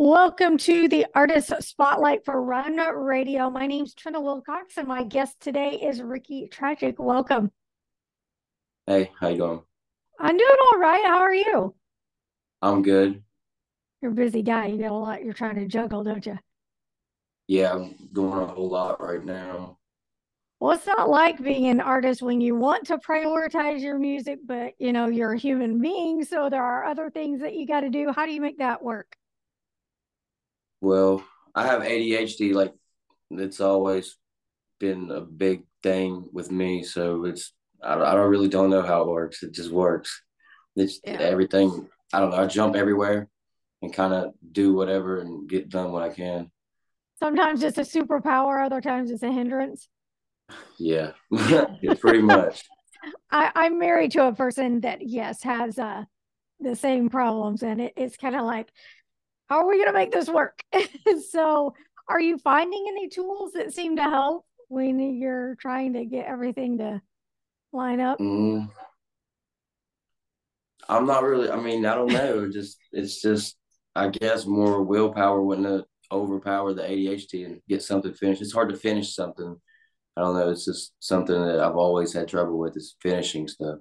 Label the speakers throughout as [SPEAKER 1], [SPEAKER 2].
[SPEAKER 1] Welcome to the Artist Spotlight for Run Radio. My name is Trina Wilcox, and my guest today is Rycky Tragik. Welcome.
[SPEAKER 2] Hey, how you doing?
[SPEAKER 1] I'm doing all right. How are you?
[SPEAKER 2] I'm good.
[SPEAKER 1] You're a busy guy. You got a lot you're trying to juggle, don't you?
[SPEAKER 2] Yeah, I'm doing a whole lot right now.
[SPEAKER 1] Well, it's not like being an artist when you want to prioritize your music, but you know, you're a human being, so there are other things that you got to do. How do you make that work?
[SPEAKER 2] Well, I have ADHD, like it's always been a big thing with me. So it's I don't, I don't really don't know how it works. It just works. It's yeah. everything. I don't know. I jump everywhere and kind of do whatever and get done what I can.
[SPEAKER 1] Sometimes it's a superpower. Other times it's a hindrance.
[SPEAKER 2] Yeah, pretty much.
[SPEAKER 1] I, I'm married to a person that yes has uh the same problems, and it, it's kind of like how are we going to make this work? so, are you finding any tools that seem to help when you're trying to get everything to line up?
[SPEAKER 2] Mm. I'm not really. I mean, I don't know. just it's just I guess more willpower wouldn't overpower the ADHD and get something finished. It's hard to finish something. I don't know. It's just something that I've always had trouble with is finishing stuff.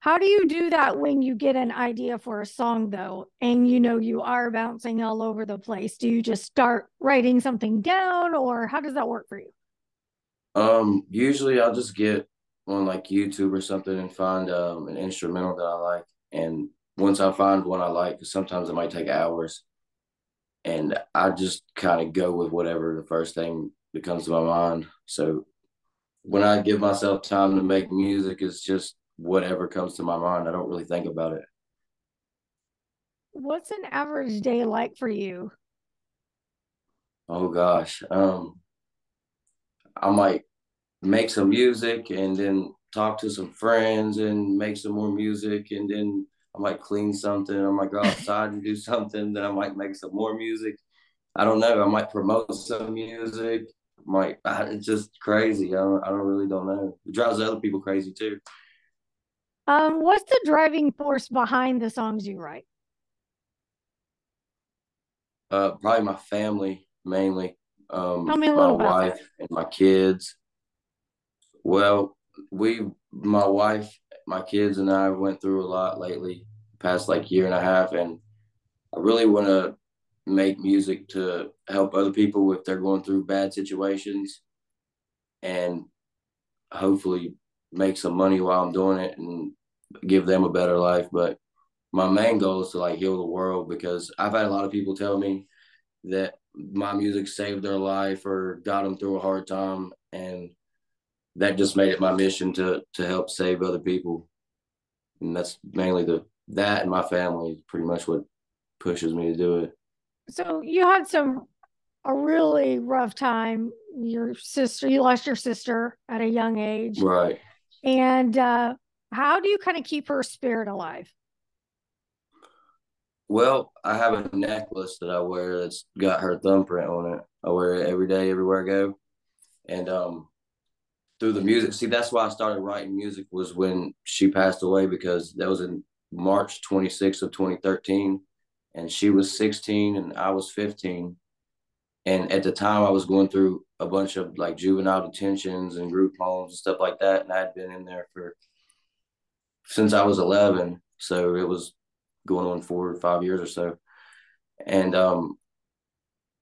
[SPEAKER 1] How do you do that when you get an idea for a song though and you know you are bouncing all over the place? Do you just start writing something down or how does that work for you?
[SPEAKER 2] Um usually I'll just get on like YouTube or something and find um, an instrumental that I like and once I find one I like cuz sometimes it might take hours and I just kind of go with whatever the first thing that comes to my mind. So when I give myself time to make music, it's just whatever comes to my mind. I don't really think about it.
[SPEAKER 1] What's an average day like for you?
[SPEAKER 2] Oh gosh. Um I might make some music and then talk to some friends and make some more music and then I might clean something. I might go outside and do something. Then I might make some more music. I don't know. I might promote some music. Might it's just crazy. I don't, I don't really don't know. It drives other people crazy too.
[SPEAKER 1] Um, what's the driving force behind the songs you write?
[SPEAKER 2] Uh, probably my family mainly. Um,
[SPEAKER 1] Tell me a little
[SPEAKER 2] my wife
[SPEAKER 1] that.
[SPEAKER 2] and my kids. Well, we, my wife, my kids, and I went through a lot lately, past like year and a half, and I really want to make music to help other people if they're going through bad situations, and hopefully make some money while I'm doing it and give them a better life. But my main goal is to like heal the world because I've had a lot of people tell me that my music saved their life or got them through a hard time, and that just made it my mission to to help save other people. And that's mainly the that and my family is pretty much what pushes me to do it.
[SPEAKER 1] So you had some a really rough time. Your sister, you lost your sister at a young age,
[SPEAKER 2] right?
[SPEAKER 1] And uh, how do you kind of keep her spirit alive?
[SPEAKER 2] Well, I have a necklace that I wear that's got her thumbprint on it. I wear it every day, everywhere I go. And um, through the music, see, that's why I started writing music was when she passed away because that was in March 26th of 2013. And she was 16 and I was 15. And at the time, I was going through a bunch of like juvenile detentions and group homes and stuff like that. And I had been in there for since I was 11. So it was going on four or five years or so. And um,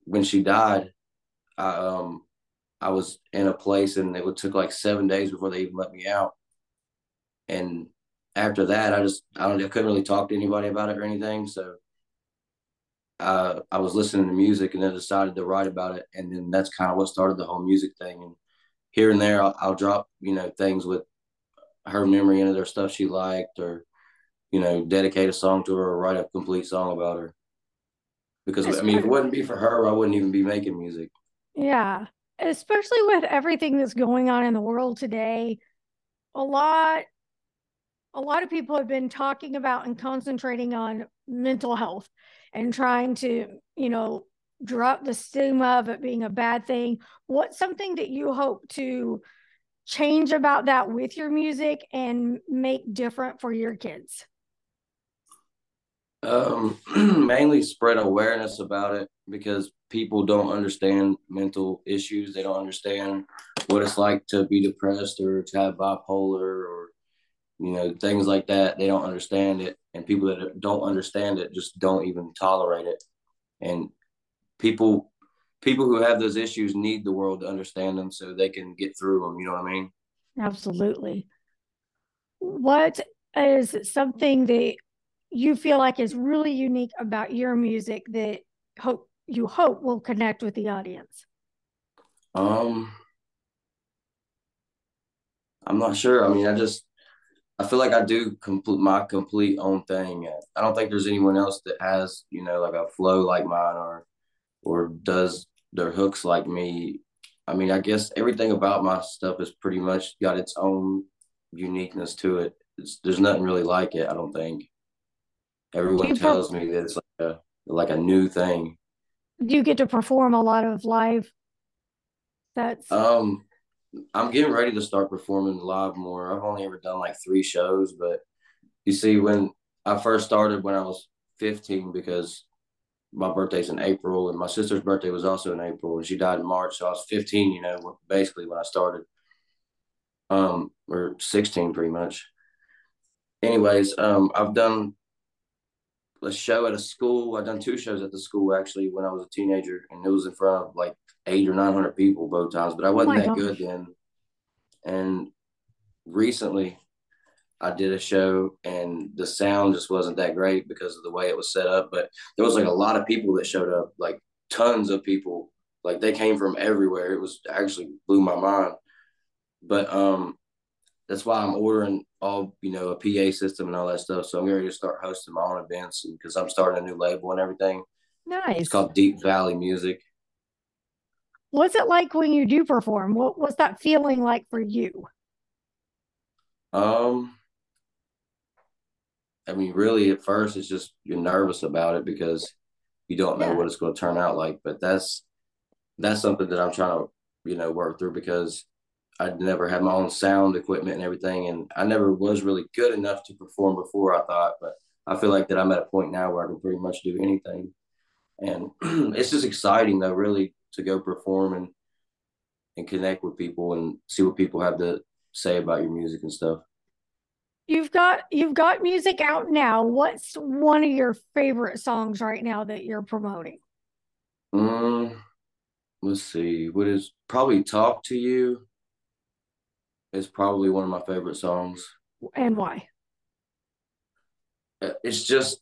[SPEAKER 2] when she died, I um, I was in a place and it took like seven days before they even let me out. And after that, I just I don't I couldn't really talk to anybody about it or anything. So uh, I was listening to music and then decided to write about it. And then that's kind of what started the whole music thing. And here and there, I'll, I'll drop you know things with her memory into their stuff she liked or you know dedicate a song to her or write a complete song about her. Because i mean if it wouldn't be for her i wouldn't even be making music.
[SPEAKER 1] Yeah. Especially with everything that's going on in the world today a lot a lot of people have been talking about and concentrating on mental health and trying to you know drop the stigma of it being a bad thing. What's something that you hope to change about that with your music and make different for your kids?
[SPEAKER 2] Um, mainly spread awareness about it because people don't understand mental issues. They don't understand what it's like to be depressed or to have bipolar or you know things like that. They don't understand it, and people that don't understand it just don't even tolerate it. And people people who have those issues need the world to understand them so they can get through them. You know what I mean?
[SPEAKER 1] Absolutely. What is something that you feel like is really unique about your music that hope you hope will connect with the audience?
[SPEAKER 2] Um, I'm not sure. I mean, I just I feel like I do complete my complete own thing. I don't think there's anyone else that has you know like a flow like mine or or does their hooks like me. I mean, I guess everything about my stuff is pretty much got its own uniqueness to it. It's, there's nothing really like it. I don't think. Everyone tells me that it's like a like a new thing.
[SPEAKER 1] Do you get to perform a lot of live? That's
[SPEAKER 2] um, I'm getting ready to start performing live more. I've only ever done like three shows, but you see, when I first started when I was 15, because my birthday's in April, and my sister's birthday was also in April, and she died in March, so I was 15. You know, basically when I started, um, or 16, pretty much. Anyways, um, I've done a show at a school. I've done two shows at the school actually when I was a teenager, and it was in front of like eight or nine hundred people both times. But I wasn't oh that gosh. good then. And recently, I did a show, and the sound just wasn't that great because of the way it was set up. But there was like a lot of people that showed up, like tons of people. Like they came from everywhere. It was actually blew my mind. But um, that's why I'm ordering all you know a PA system and all that stuff. So I'm going to start hosting my own events because I'm starting a new label and everything.
[SPEAKER 1] Nice.
[SPEAKER 2] It's called Deep Valley Music.
[SPEAKER 1] What's it like when you do perform? What was that feeling like for you?
[SPEAKER 2] Um, I mean, really, at first, it's just you're nervous about it because you don't know yeah. what it's going to turn out like. But that's that's something that I'm trying to you know work through because I never had my own sound equipment and everything, and I never was really good enough to perform before. I thought, but I feel like that I'm at a point now where I can pretty much do anything, and it's just exciting though, really, to go perform and and connect with people and see what people have to say about your music and stuff.
[SPEAKER 1] You've got you've got music out now. What's one of your favorite songs right now that you're promoting?
[SPEAKER 2] Um, let's see. What is probably "Talk to You." is probably one of my favorite songs.
[SPEAKER 1] And why?
[SPEAKER 2] Uh, it's just,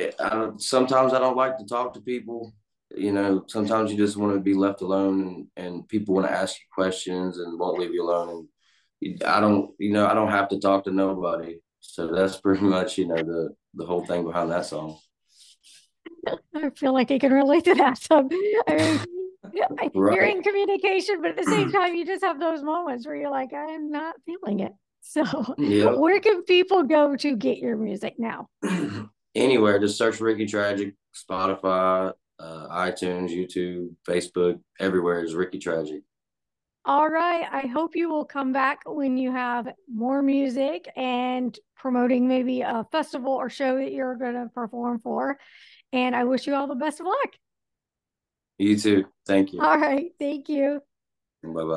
[SPEAKER 2] I sometimes I don't like to talk to people. You know, sometimes you just want to be left alone, and, and people want to ask you questions and won't leave you alone. And I don't, you know, I don't have to talk to nobody. So that's pretty much, you know, the the whole thing behind that song.
[SPEAKER 1] I feel like I can relate to that. So, I mean, right. you're in communication, but at the same time, you just have those moments where you're like, I'm not feeling it. So, yep. where can people go to get your music now?
[SPEAKER 2] Anywhere, just search Rycky Tragik, Spotify, uh, iTunes, YouTube, Facebook, everywhere is Rycky Tragik.
[SPEAKER 1] All right. I hope you will come back when you have more music and promoting maybe a festival or show that you're going to perform for. And I wish you all the best of luck.
[SPEAKER 2] You too. Thank you.
[SPEAKER 1] All right. Thank you.
[SPEAKER 2] Bye bye.